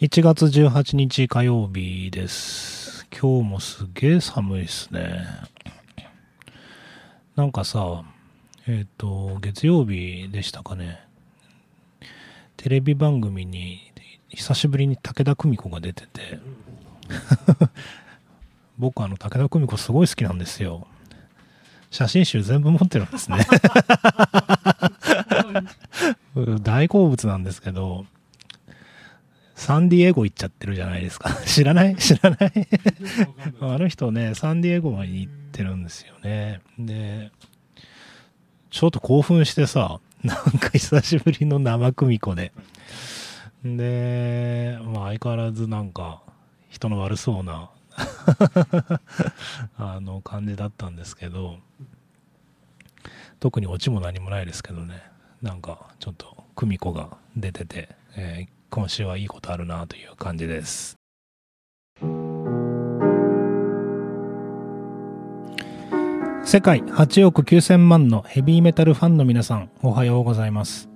1月18日火曜日です。今日もすげえ寒いっすね。なんかさ、えっ、と、月曜日でしたかね。テレビ番組に久しぶりに武田久美子が出てて、僕あの武田久美子すごい好きなんですよ。写真集全部持ってるんですね。大好物なんですけど、サンディエゴ行っちゃってるじゃないですか。知らない？知らない？あの人ね、サンディエゴに行ってるんですよね。で、ちょっと興奮してさ、なんか久しぶりの生久美子で。で、まあ相変わらずなんか人の悪そうなあの感じだったんですけど、特にオチも何もないですけどね。なんかちょっと久美子が出てて、えー今週はいいことあるなという感じです。世界8億9000万のヘビーメタルファンの皆さん、おはようございます。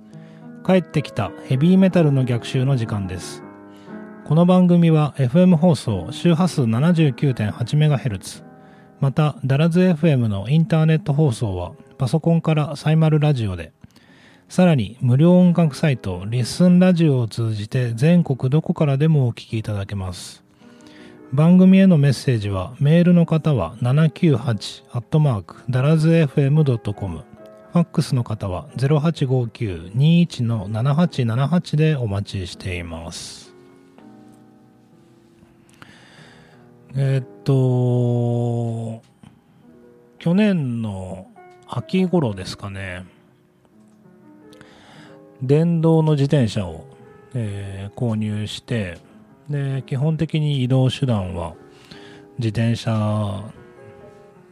帰ってきたヘビーメタルの逆襲の時間です。この番組は FM 放送周波数 79.8MHz またダラズ FM のインターネット放送はパソコンからサイマルラジオでさらに無料音楽サイトリッスンラジオを通じて全国どこからでもお聞きいただけます。番組へのメッセージはメールの方は798ダラズ FM.com ファックスの方は0859-21-7878でお待ちしています。えーっと、去年の秋頃ですかね。電動の自転車を、えー購入してで基本的に移動手段は自転車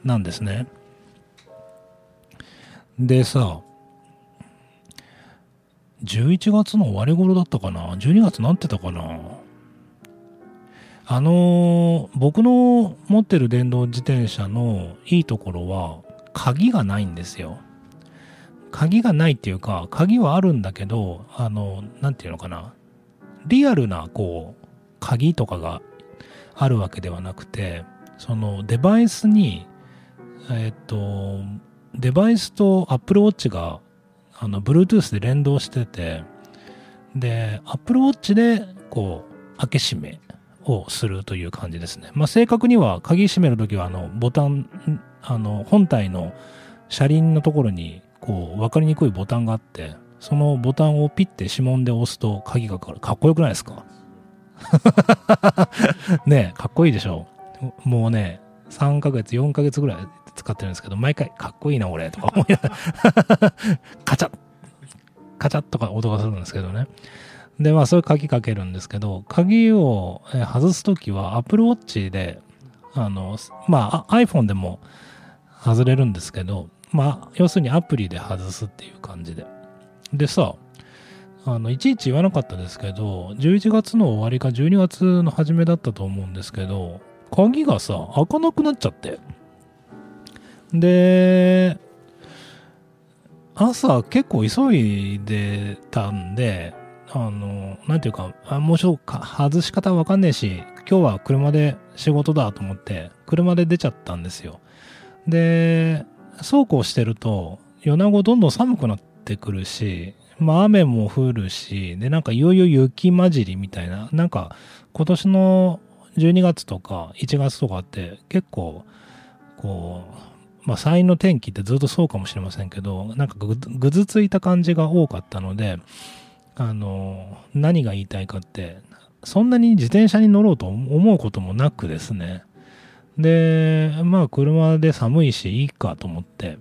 なんですね。でさ11月の終わり頃だったかな？12月なってたかな？あのー僕の持ってる電動自転車のいいところは鍵がないんですよ。鍵がないっていうか、鍵はあるんだけど、あの、なんていうのかな。リアルな、こう、鍵とかがあるわけではなくて、そのデバイスに、えっと、デバイスと Apple Watch が、あの、Bluetooth で連動してて、で、Apple Watch で、こう、開け閉めをするという感じですね。まあ、正確には鍵閉めるときは、あの、ボタン、あの、本体の車輪のところに、こう、わかりにくいボタンがあって、そのボタンをピッて指紋で押すと鍵がかかる。かっこよくないですか？ねえ、かっこいいでしょ？もうね、3ヶ月、4ヶ月ぐらい使ってるんですけど、毎回かっこいいな俺。とか思いながら、カチャッ。カチャッとか音がするんですけどね。で、まあ、そういう鍵かけるんですけど、鍵をえー外すときは Apple Watch で、あの、まあ、あ iPhone でも外れるんですけど、まあ、要するにアプリで外すっていう感じで。でさ、あの、いちいち言わなかったですけど、11月の終わりか12月の初めだったと思うんですけど、鍵がさ、開かなくなっちゃって。で、朝結構急いでたんで、あの、なんていうか、あもうちょっと外し方わかんねえし、今日は車で仕事だと思って、車で出ちゃったんですよ。で、そうこうしてると、米子どんどん寒くなってくるし、まあ雨も降るし、で、なんかいよいよ雪混じりみたいな、なんか今年の12月とか1月とかって結構、こう、まあ山陰の天気ってずっとそうかもしれませんけど、なんかぐぐずついた感じが多かったので、あの、何が言いたいかって、そんなに自転車に乗ろうと思うこともなくですね、で、まあ車で寒いしいいかと思って、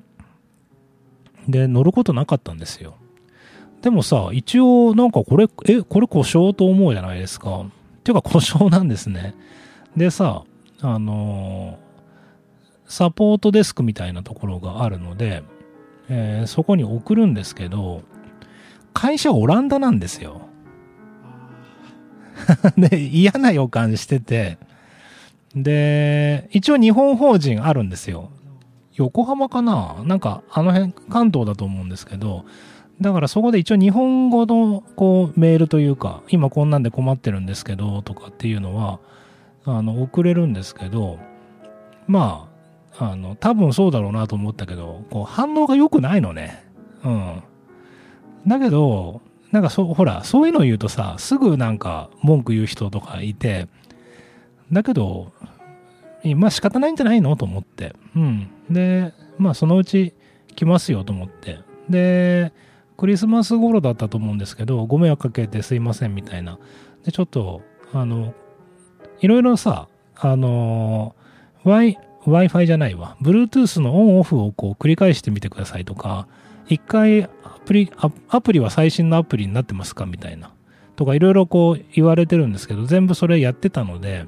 で、乗ることなかったんですよ。でもさ、一応なんかこれ、え、これ故障と思うじゃないですか。っていうか故障なんですね。でさ、あのサポートデスクみたいなところがあるので、えーそこに送るんですけど、会社オランダなんですよ。で、嫌な予感してて、で、一応日本法人あるんですよ。横浜かな？なんか、あの辺、関東だと思うんですけど、だからそこで一応日本語のこうメールというか、今こんなんで困ってるんですけど、とかっていうのは、あの、送れるんですけど、まあ、あの、多分そうだろうなと思ったけど、こう反応が良くないのね。うん。だけど、なんかそう、ほら、そういうのを言うとさ、すぐなんか文句言う人とかいて、だけど、まあ仕方ないんじゃないの？と思って。うん。で、まあそのうち来ますよと思って。で、クリスマス頃だったと思うんですけど、ご迷惑かけてすいませんみたいな。で、ちょっと、あの、いろいろさ、あの、Y、Wi-Fi じゃないわ。Bluetooth のオンオフをこう繰り返してみてくださいとか、一回アプリ、アプリは最新のアプリになってますかみたいな。とかいろいろこう言われてるんですけど、全部それやってたので、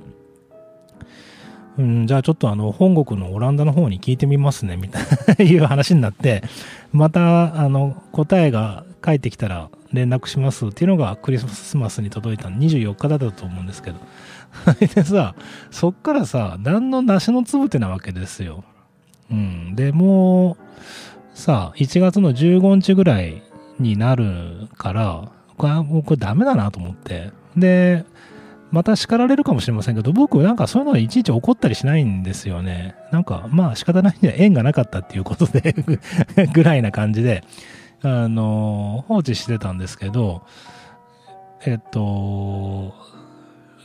うん、じゃあちょっとあの、本国のオランダの方に聞いてみますね、みたいな いう話になって、また、あの、答えが返ってきたら連絡しますっていうのがクリスマスに届いたの24日だったと思うんですけど。でさ、そっからさ、何の梨のつぶてなわけですよ。うん。で、もう、さ、1月の15日ぐらいになるから、これ、これダメだなと思って。で、また叱られるかもしれませんけど、僕なんかそういうのはいちいち怒ったりしないんですよね。なんか、まあ仕方ないんじゃ縁がなかったっていうことで ぐらいな感じで、あの、放置してたんですけど、えっと、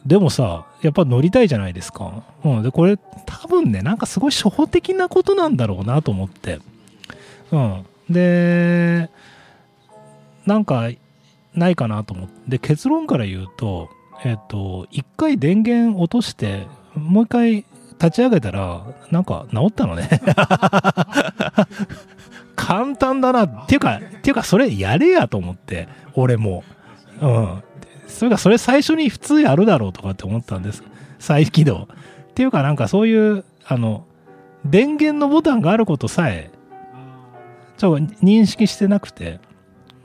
でもさ、やっぱ乗りたいじゃないですか。うん。で、これ多分ね、なんかすごい初歩的なことなんだろうなと思って。うん。で、なんかないかなと思って。で、結論から言うと、えっ、と、一回電源落として、もう一回立ち上げたら、なんか治ったのね 簡単だな。っていうか、っていうか、それやれやと思って、俺も。うん。それか、それ最初に普通やるだろうとかって思ったんです。再起動。っていうか、なんかそういう、あの、電源のボタンがあることさえ、ちょっと認識してなくて、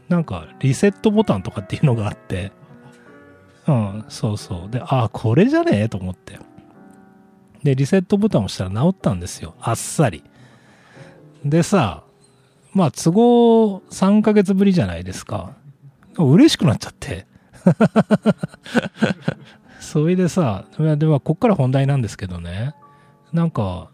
なんかリセットボタンとかっていうのがあって、うん、そうそう。で、ああ、これじゃね？えと思って。で、リセットボタンを押したら治ったんですよ。あっさり。でさ、まあ、都合3ヶ月ぶりじゃないですか。嬉しくなっちゃって。それでさ、では、こっから本題なんですけどね。なんか、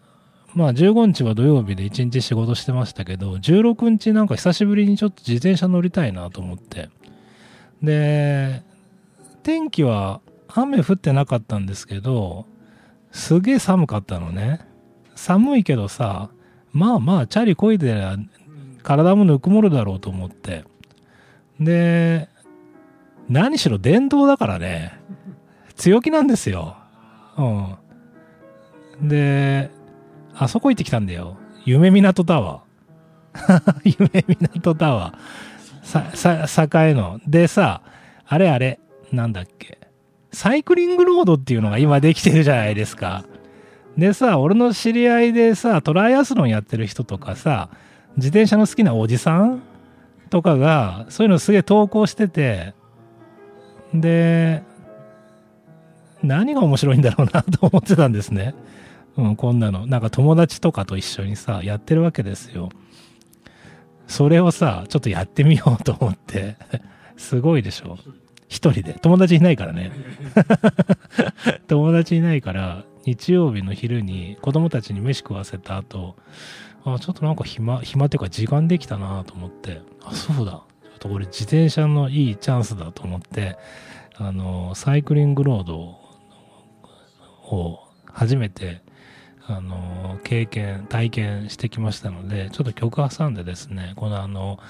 まあ15日は土曜日で1日仕事してましたけど、16日なんか久しぶりにちょっと自転車乗りたいなと思って。で、天気は雨降ってなかったんですけど、すげえ寒かったのね。寒いけどさ、まあまあ、チャリこいで体もぬくもるだろうと思って。で、何しろ電動だからね、強気なんですよ。うん。で、あそこ行ってきたんだよ。夢港タワー。夢港タワー。さ、さ、栄の。でさ、あれあれ、なんだっけ？サイクリングロードっていうのが今できてるじゃないですか。でさ、俺の知り合いでさ、トライアスロンやってる人とかさ、自転車の好きなおじさんとかが、そういうのすげえ投稿してて、で、何が面白いんだろうなと思ってたんですね。うん、こんなの。なんか友達とかと一緒にさ、やってるわけですよ。それをさ、ちょっとやってみようと思って。すごいでしょ。一人で。友達いないからね。友達いないから、日曜日の昼に子供たちに飯食わせた後、あ、ちょっとなんか暇、暇っていうか時間できたなと思って、あ、そうだ。ちょっと俺自転車のいいチャンスだと思って、あの、サイクリングロードを初めて、あの、経験、体験してきましたので、ちょっと曲挟んでですね、このあの、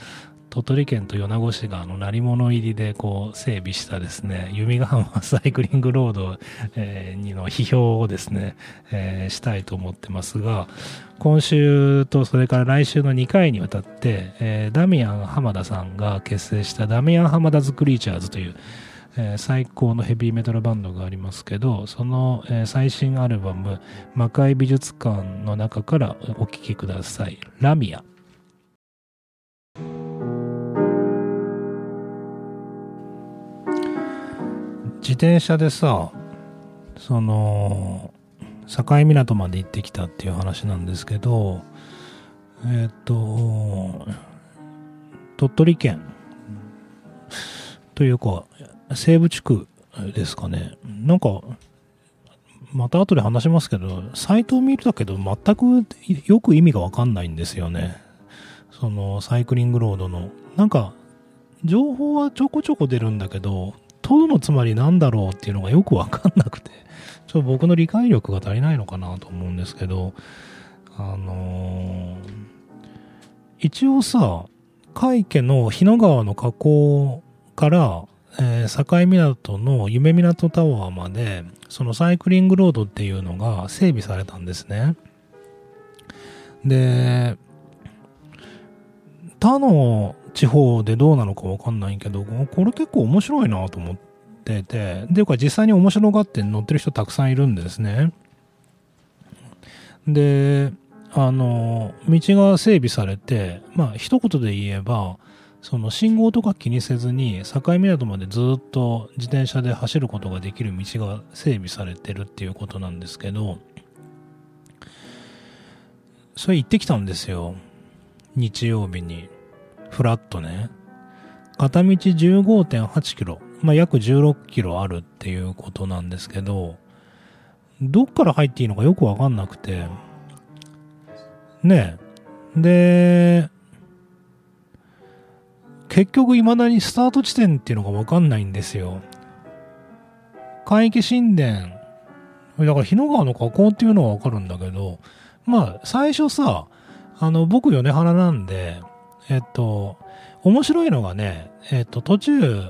鳥取県と米子市があの、鳴り物入りでこう、整備したですね、弓ヶ浜サイクリングロード、にの批評をですね、えー、したいと思ってますが、今週とそれから来週の2回にわたって、えー、ダミアン浜田さんが結成したダミアン浜田ズクリーチャーズという、えー、最高のヘビーメタルバンドがありますけど、その、えー、最新アルバム、魔界美術館の中からお聴きください。ラミア。自転車でさ、その、境港まで行ってきたっていう話なんですけど、えっ、と、鳥取県というか、西部地区ですかね。なんか、また後で話しますけど、サイトを見るだけど全くよく意味がわかんないんですよね。そのサイクリングロードの。なんか、情報はちょこちょこ出るんだけど、とどのつまりなんだろうっていうのがよくわかんなくて、ちょっと僕の理解力が足りないのかなと思うんですけど、あのー、一応さ、海家の日野川の河口から、えー、境港の夢港タワーまで、そのサイクリングロードっていうのが整備されたんですね。で、他の地方でどうなのかわかんないけど、これ結構面白いなと思ってて、で、いうか実際に面白がって乗ってる人たくさんいるんですね。で、あの、道が整備されて、まあ一言で言えば、その信号とか気にせずに境港までずっと自転車で走ることができる道が整備されてるっていうことなんですけど、それ行ってきたんですよ。日曜日に。フラットね。片道15.8キロ。まあ、約16キロあるっていうことなんですけど、どっから入っていいのかよくわかんなくて。ねえで、結局未だにスタート地点っていうのがわかんないんですよ。海域神殿。だから日野川の河口っていうのはわかるんだけど、まあ最初さ、あの僕米原なんで、えっと、面白いのがね、えっと、途中、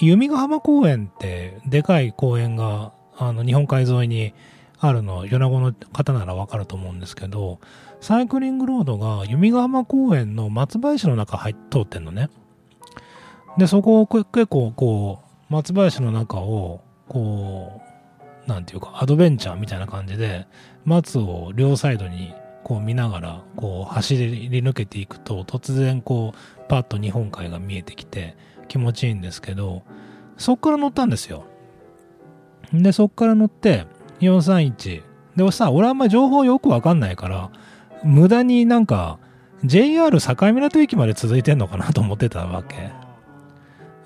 弓ヶ浜公園ってでかい公園が、あの、日本海沿いにあるの、米子の方ならわかると思うんですけど、サイクリングロードが弓ヶ浜公園の松林の中入っ通ってんのね。で、そこを結構こう、松林の中を、こう、なんていうか、アドベンチャーみたいな感じで、松を両サイドにこう見ながら、こう走り抜けていくと、突然こう、パッと日本海が見えてきて、気持ちいいんですけど、そっから乗ったんですよ。で、そっから乗って、431。で、さ、俺あんま情報よくわかんないから、無駄になんか、JR 境港駅まで続いてんのかなと思ってたわけ。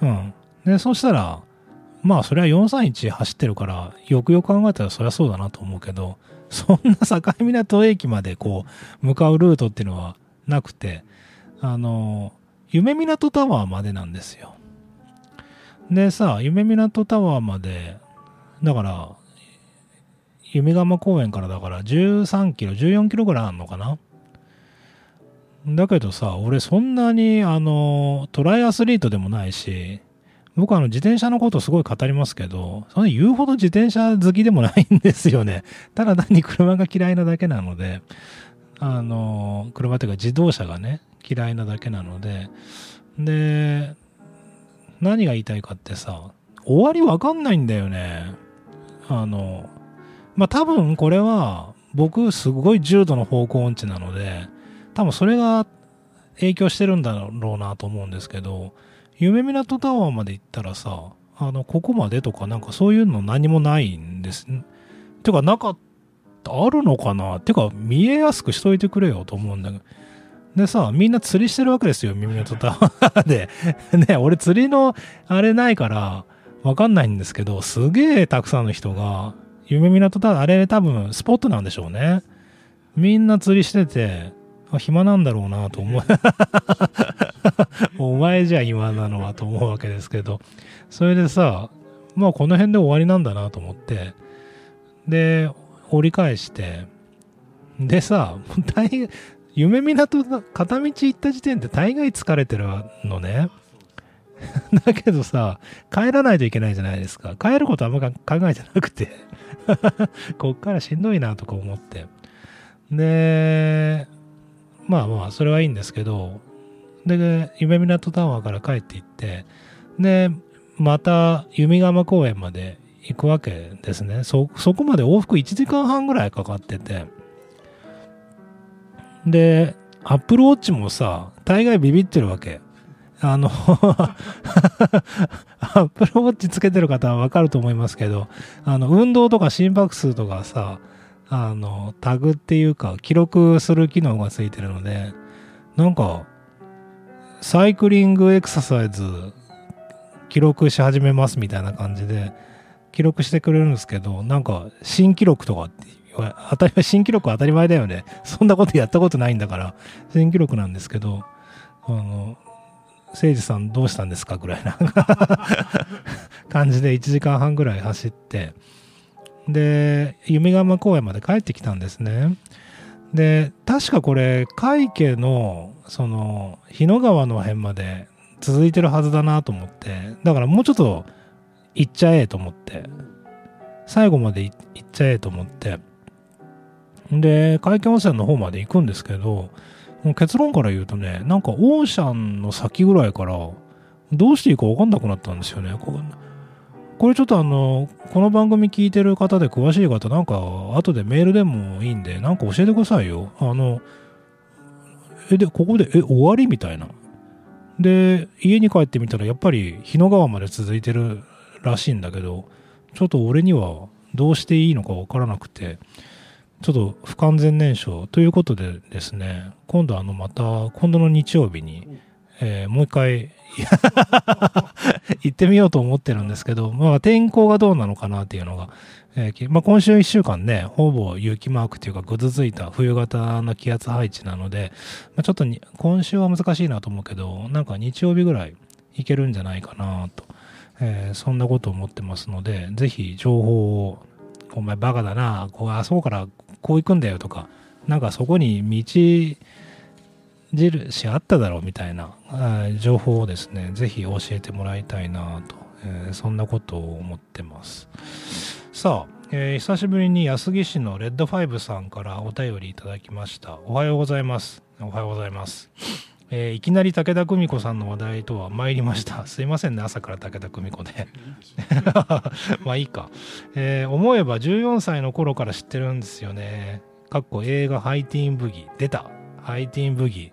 うん。で、そしたら、まあそれは431走ってるから、よくよく考えたらそりゃそうだなと思うけど、そんな境港駅までこう、向かうルートっていうのはなくて、あの、夢港タワーまでなんですよ。でさ、夢港タワーまで、だから、夢釜公園からだから13キロ、14キロぐらいあんのかな？だけどさ、俺そんなに、あの、トライアスリートでもないし、僕あの自転車のことすごい語りますけど、その言うほど自転車好きでもないんですよね。ただ単に車が嫌いなだけなので、あの、車っていうか自動車がね、嫌いなだけなので、で、何が言いたいかってさ、終わりわかんないんだよね。あの、まあ、多分これは僕すごい重度の方向音痴なので、多分それが影響してるんだろうなと思うんですけど、夢港タワーまで行ったらさ、あの、ここまでとかなんかそういうの何もないんです。てか、なかった、あるのかな？てか、見えやすくしといてくれよと思うんだけど。でさ、みんな釣りしてるわけですよ、耳元タワーで。ね、俺釣りのあれないから、わかんないんですけど、すげえたくさんの人が、夢港タワー、あれ多分スポットなんでしょうね。みんな釣りしてて、あ、暇なんだろうなと思う。お前じゃ暇なのはと思うわけですけど、それでさ、まあこの辺で終わりなんだなと思って、で、折り返して、でさ、大夢港片道行った時点で大概疲れてるのね。だけどさ、帰らないといけないじゃないですか。帰ることあんま考えてなくて こっからしんどいなとか思って。で、まあまあ、それはいいんですけど、で、夢港タワーから帰って行って、で、また、弓ヶ公園まで行くわけですね。そ、そこまで往復1時間半ぐらいかかってて、で、アップルウォッチもさ、大概ビビってるわけ。あの アップルウォッチつけてる方はわかると思いますけど、あの、運動とか心拍数とかさ、あの、タグっていうか、記録する機能がついてるので、なんか、サイクリングエクササイズ記録し始めますみたいな感じで、記録してくれるんですけど、なんか新記録とかって当たり前、新記録は当たり前だよね。そんなことやったことないんだから、新記録なんですけど、あの、誠司さんどうしたんですか？ぐらいな 感じで1時間半ぐらい走って、で、弓ヶ浜公園まで帰ってきたんですね。で、確かこれ、海家の、その、日野川の辺まで続いてるはずだなと思って、だからもうちょっと行っちゃえと思って、最後まで行っちゃえと思って、で、海家温泉の方まで行くんですけど、結論から言うとね、なんかオーシャンの先ぐらいから、どうしていいか分かんなくなったんですよね。これちょっとあの、この番組聞いてる方で詳しい方、なんか後でメールでもいいんで、なんか教えてくださいよ。あの、え、で、ここで、え、終わりみたいな。で、家に帰ってみたら、やっぱり日野川まで続いてるらしいんだけど、ちょっと俺にはどうしていいのか分からなくて、ちょっと不完全燃焼ということでですね、今度あのまた、今度の日曜日に、えー、もう一回 行ってみようと思ってるんですけど、まあ天候がどうなのかなっていうのが、えー、まあ今週1週間ね、ほぼ雪マークというかぐずついた冬型の気圧配置なので、まあ、ちょっと今週は難しいなと思うけど、なんか日曜日ぐらい行けるんじゃないかなと、えー、そんなこと思ってますので、ぜひ情報を、お前バカだな、こうあそこからこう行くんだよとか、なんかそこに道、印あっただろうみたいな情報をですね、ぜひ教えてもらいたいなと、えー、そんなことを思ってます。さあ、えー、久しぶりに安来市のレッドファイブさんからお便りいただきました。おはようございます。おはようございます。えー、いきなり武田久美子さんの話題とは参りました。すいませんね、朝から武田久美子で。まあいいか、えー、思えば14歳の頃から知ってるんですよね。かっこ映画ハイティーンブギ出た。ハイティーンブギ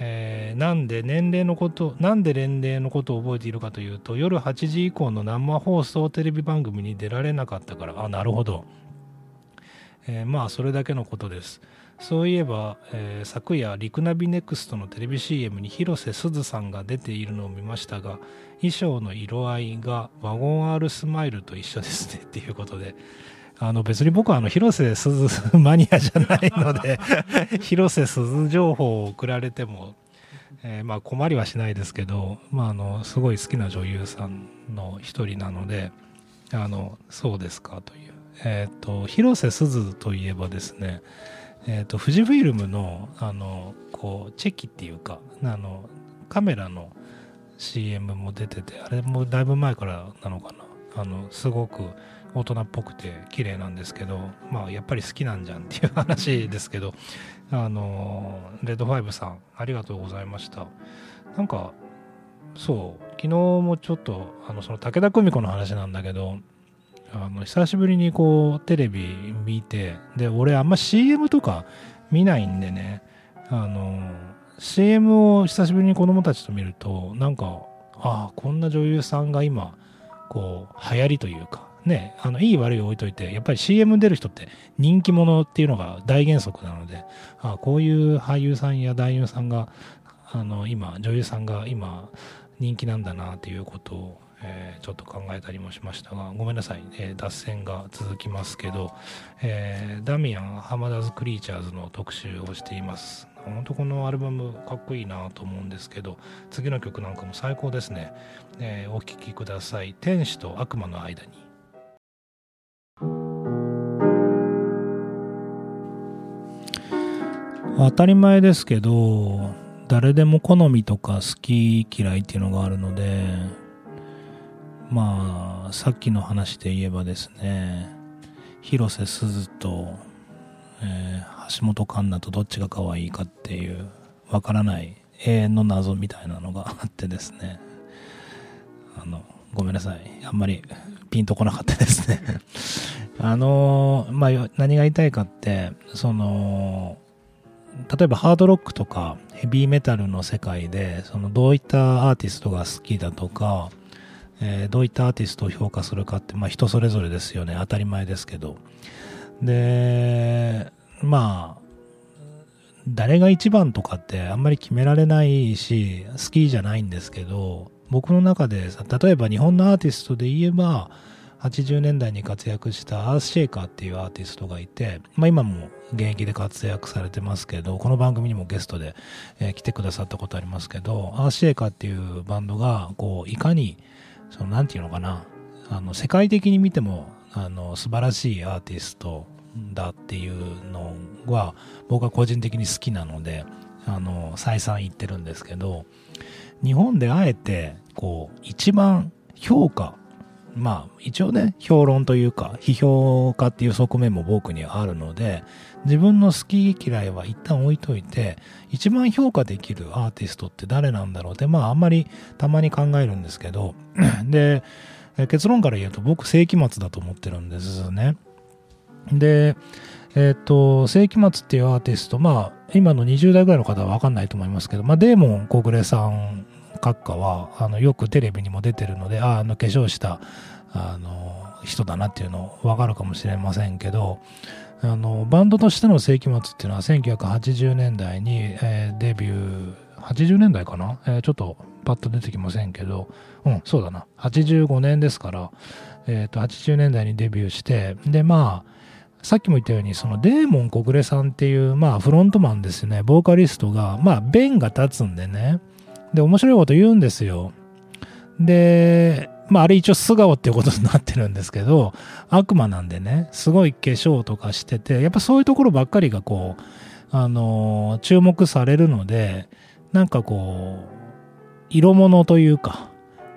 えー、なんで年齢のこと、なんで年齢のことを覚えているかというと、夜8時以降の生放送テレビ番組に出られなかったから、あ、なるほど。えー、まあ、それだけのことです。そういえば、えー、昨夜、リクナビネクストのテレビ CM に広瀬すずさんが出ているのを見ましたが、衣装の色合いがワゴン R スマイルと一緒ですねっていうことで、あの別に僕はあの広瀬すずマニアじゃないので 広瀬すず情報を送られても、えー、まあ困りはしないですけど、まあ、あのすごい好きな女優さんの一人なのであのそうですかという、え、ー、と広瀬すずといえばですねえーと、富士フィルムのあのこうチェキっていうかあのカメラの CM も出ててあれもだいぶ前からなのかな。あのすごく大人っぽくて綺麗なんですけど、まあ、やっぱり好きなんじゃんっていう話ですけど、あの、レッドファイブさん、ありがとうございました。なんか、そう、昨日もちょっと、あの、その武田久美子の話なんだけど、あの、久しぶりにこう、テレビ見て、で、俺あんま CM とか見ないんでね、あの、CM を久しぶりに子供たちと見ると、なんか、ああ、こんな女優さんが今、こう、流行りというか、ね、あの、いい悪いを置いといて、やっぱり CM 出る人って人気者っていうのが大原則なので、あこういう俳優さんや男優さんが、あの、今、女優さんが今、人気なんだなっていうことを、えー、ちょっと考えたりもしましたが、ごめんなさい、えー、脱線が続きますけど、えー、ダミアン・ハマダズ・クリーチャーズの特集をしています。本当このアルバムかっこいいなと思うんですけど、次の曲なんかも最高ですね。えお聴きください。天使と悪魔の間に。当たり前ですけど、誰でも好みとか好き嫌いっていうのがあるので、まあ、さっきの話で言えばですね、広瀬すずと、えー、橋本環奈とどっちが可愛いかっていう、わからない永遠の謎みたいなのがあってですね、あの、ごめんなさい。あんまりピンとこなかったですね あのまあ、何が言いたいかって、その、例えばハードロックとかヘビーメタルの世界で、そのどういったアーティストが好きだとか、えー、どういったアーティストを評価するかって、まあ人それぞれですよね。当たり前ですけど。で、まあ、誰が一番とかってあんまり決められないし、好きじゃないんですけど、僕の中で、例えば日本のアーティストで言えば、80年代に活躍したアースシェイカーっていうアーティストがいて、まあ今も現役で活躍されてますけど、この番組にもゲストで、えー、来てくださったことありますけど、アースシェイカーっていうバンドが、こう、いかに、その、なんていうのかな、あの、世界的に見ても、あの、素晴らしいアーティストだっていうのは、僕は個人的に好きなので、あの、再三言ってるんですけど、日本であえて、こう、一番評価まあ一応ね評論というか批評家っていう側面も僕にはあるので自分の好き嫌いは一旦置いといて一番評価できるアーティストって誰なんだろうってまああんまりたまに考えるんですけど で結論から言うと僕世紀末だと思ってるんですね。でえっ、と世紀末っていうアーティストまあ今の20代ぐらいの方は分かんないと思いますけど、まあ、デーモン小暮さん閣下はあのよくテレビにも出てるのでああの化粧したあの人だなっていうの分かるかもしれませんけどあのバンドとしての世紀末っていうのは1980年代に、えー、デビュー80年代かな、えー、ちょっとパッと出てきませんけど。うんそうだな。85年ですから、えーと、80年代にデビューしてでまあさっきも言ったように、そのデーモン小暮さんっていう、まあフロントマンですね、ボーカリストが、まあ弁が立つんでね、で、面白いこと言うんですよ。で、まああれ一応素顔っていうことになってるんですけど、悪魔なんでね、すごい化粧とかしてて、やっぱそういうところばっかりがこう、あのー、注目されるので、なんかこう、色物というか、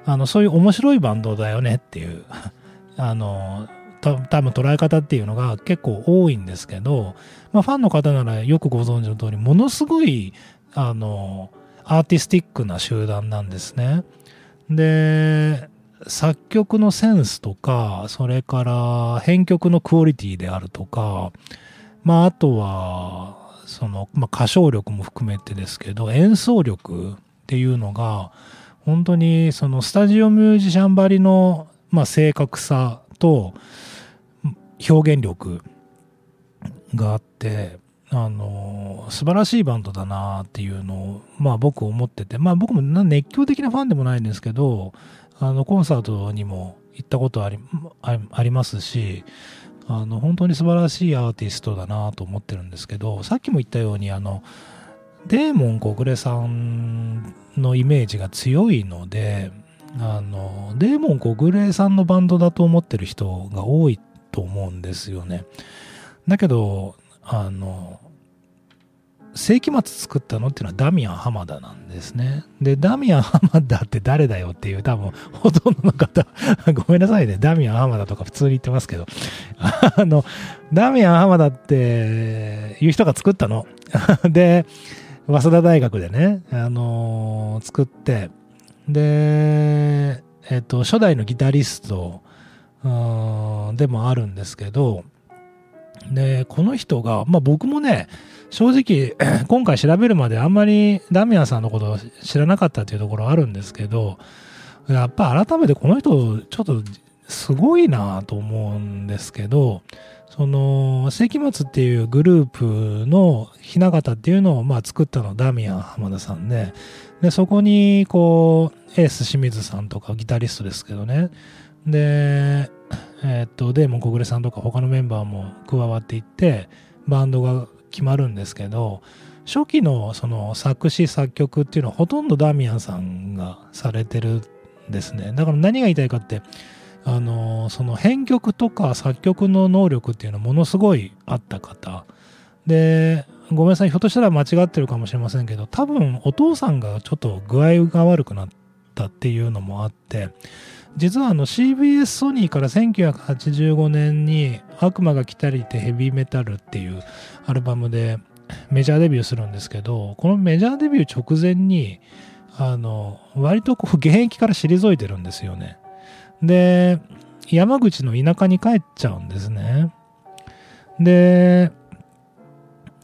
あの、そういう面白いバンドだよねっていう、あのー、多分捉え方っていうのが結構多いんですけど、まあ、ファンの方ならよくご存知の通り、ものすごい、あのアーティスティックな集団なんですね。で、作曲のセンスとか、それから編曲のクオリティであるとか、まああとは、その、まあ歌唱力も含めてですけど、演奏力っていうのが、本当にそのスタジオミュージシャンばりの、まあ、正確さと表現力があって、あの素晴らしいバンドだなっていうのを、まあ僕思ってて、まあ僕も熱狂的なファンでもないんですけど、あのコンサートにも行ったことありありますし、あの本当に素晴らしいアーティストだなと思ってるんですけど、さっきも言ったように、あの、デーモン小暮さんのイメージが強いので、あの、デーモン小暮さんのバンドだと思ってる人が多いと思うんですよね。だけど、あの、世紀末作ったのっていうのはダミアン・浜田なんですね。で、ダミアン・浜田って誰だよっていう多分ほとんどの方 ごめんなさいね、ダミアン・浜田とか普通に言ってますけど、あの、ダミアン・浜田っていう人が作ったの。で、早稲田大学でね、あのー、作って、で、えっと、初代のギタリストでもあるんですけど、で、この人が、まあ僕もね、正直、今回調べるまであんまりダミアンさんのことを知らなかったっていうところあるんですけど、やっぱ改めてこの人、ちょっとすごいなと思うんですけど、その、世紀末っていうグループのひな形っていうのをまあ作ったのダミアン浜田さんで、で、そこにこう、エース清水さんとかギタリストですけどね、で、えー、っと、デーモン小暮さんとか他のメンバーも加わっていって、バンドが決まるんですけど、初期のその作詞作曲っていうのはほとんどダミアンさんがされてるんですね。だから何が言いたいかって、あの、その編曲とか作曲の能力っていうのはものすごいあった方。で、ごめんなさい、ひょっとしたら間違ってるかもしれませんけど、多分お父さんがちょっと具合が悪くなったっていうのもあって、実はあの CBS ソニーから1985年に悪魔が来たりてヘビーメタルっていうアルバムでメジャーデビューするんですけど、このメジャーデビュー直前に、あの、割とこう現役から退いてるんですよね。で、山口の田舎に帰っちゃうんですね。で、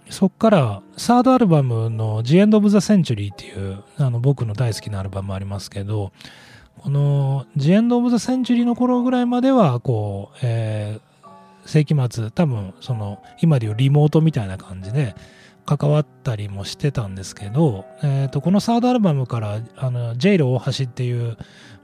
そっからサードアルバムの The End of the Century っていうあの僕の大好きなアルバムありますけど、この、ジエンド・オブ・ザ・センチュリーの頃ぐらいまでは、こう、えー、世紀末、多分、その、今でいうリモートみたいな感じで、関わったりもしてたんですけど、えー、とこのサードアルバムからあのジェイル大橋っていう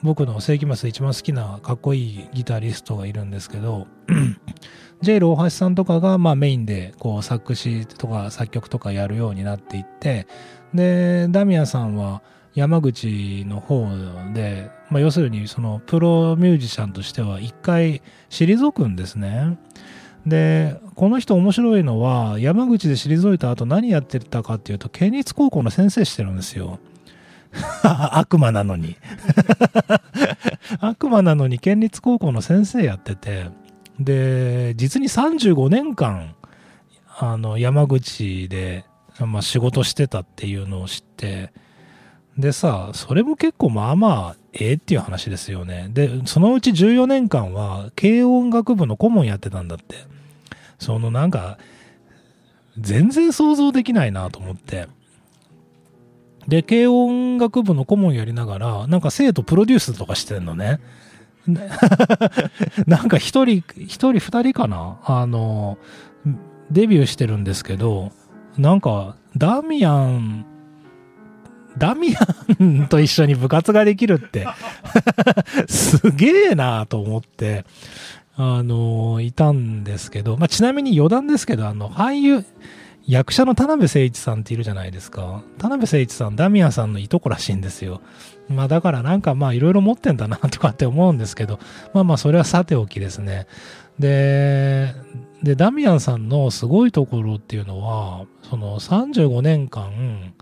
僕の世紀末で一番好きなかっこいいギタリストがいるんですけど ジェイル大橋さんとかがまあメインでこう作詞とか作曲とかやるようになっていってでダミアンさんは山口の方で、まあ、要するにそのプロミュージシャンとしては一回退くんですね。で、この人面白いのは、山口で退いた後何やってたかっていうと、県立高校の先生してるんですよ。悪魔なのに 悪魔なのに県立高校の先生やってて、で、実に35年間、あの、山口で、まあ、仕事してたっていうのを知って、でさ、それも結構まあまあ、ええっていう話ですよね。で、そのうち14年間は、軽音楽部の顧問やってたんだって。そのなんか、全然想像できないなと思って。で、軽音楽部の顧問やりながら、なんか生徒プロデュースとかしてんのね。なんか一人、一人二人かな？あの、デビューしてるんですけど、なんか、ダミアン、ダミアンと一緒に部活ができるって すげえなと思って、あの、いたんですけど、まあ、ちなみに余談ですけど、あの、俳優、役者の田辺誠一さんっているじゃないですか。田辺誠一さん、ダミアンさんのいとこらしいんですよ。まあだからなんかまあいろいろ持ってんだなとかって思うんですけど、まあまあそれはさておきですね。で、で、ダミアンさんのすごいところっていうのは、その35年間、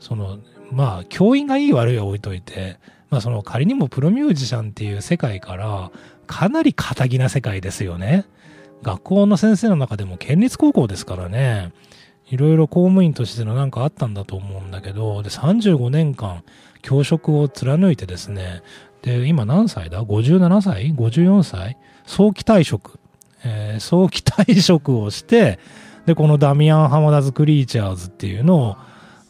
その、まあ教員がいい悪いは置いといて、まあその仮にもプロミュージシャンっていう世界からかなり仇な世界ですよね。学校の先生の中でも県立高校ですからね、いろいろ公務員としてのなんかあったんだと思うんだけど、で、35年間教職を貫いてですね、で、今何歳だ ?57 歳 ?54 歳？早期退職。えー、早期退職をして、で、このダミアン・ハマダズ・クリーチャーズっていうのを、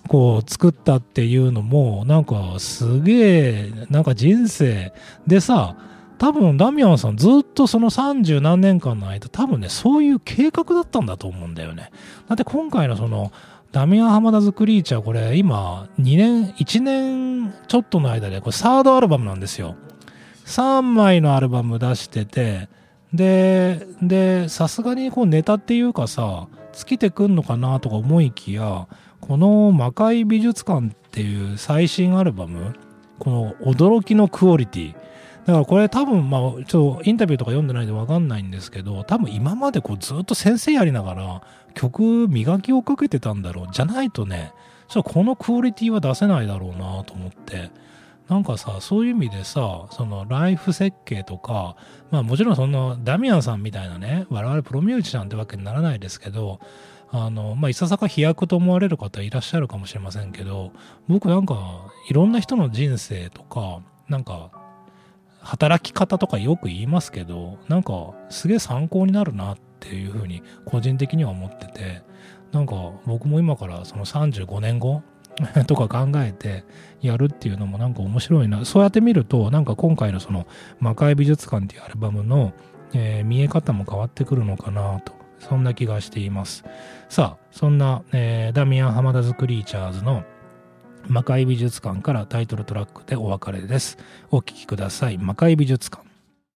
こう作ったっていうのも、なんかすげえ、なんか人生でさ、多分ダミアンさんずっとその30何年間の間、多分ね、そういう計画だったんだと思うんだよね。だって今回のその、ダミアン・ハマダズ・クリーチャー、これ今、2年、1年ちょっとの間で、これサードアルバムなんですよ。3枚のアルバム出してて、で、で、さすがにこうネタっていうかさ、尽きてくんのかなとか思いきや、この魔界美術館っていう最新アルバム、この驚きのクオリティ。だからこれ多分、まあ、ちょっとインタビューとか読んでないんでわかんないんですけど、多分今までこうずっと先生やりながら曲磨きをかけてたんだろう。じゃないとね、ちょっとこのクオリティは出せないだろうなと思って。なんかさ、そういう意味でさ、そのライフ設計とか、まあもちろんそのダミアンさんみたいなね、我々プロミュージシャンってわけにならないですけど、あの、まあ、いささか飛躍と思われる方いらっしゃるかもしれませんけど、僕なんか、いろんな人の人生とか、なんか、働き方とかよく言いますけど、なんか、すげえ参考になるなっていうふうに、個人的には思ってて、なんか、僕も今からその35年後とか考えてやるっていうのもなんか面白いな。そうやって見ると、なんか今回のその魔界美術館っていうアルバムの、えー、見え方も変わってくるのかなとそんな気がしています。さあ、そんな、えー、ダミアン・ハマダズ・クリーチャーズの魔界美術館からタイトルトラックでお別れです。お聴きください。魔界美術館。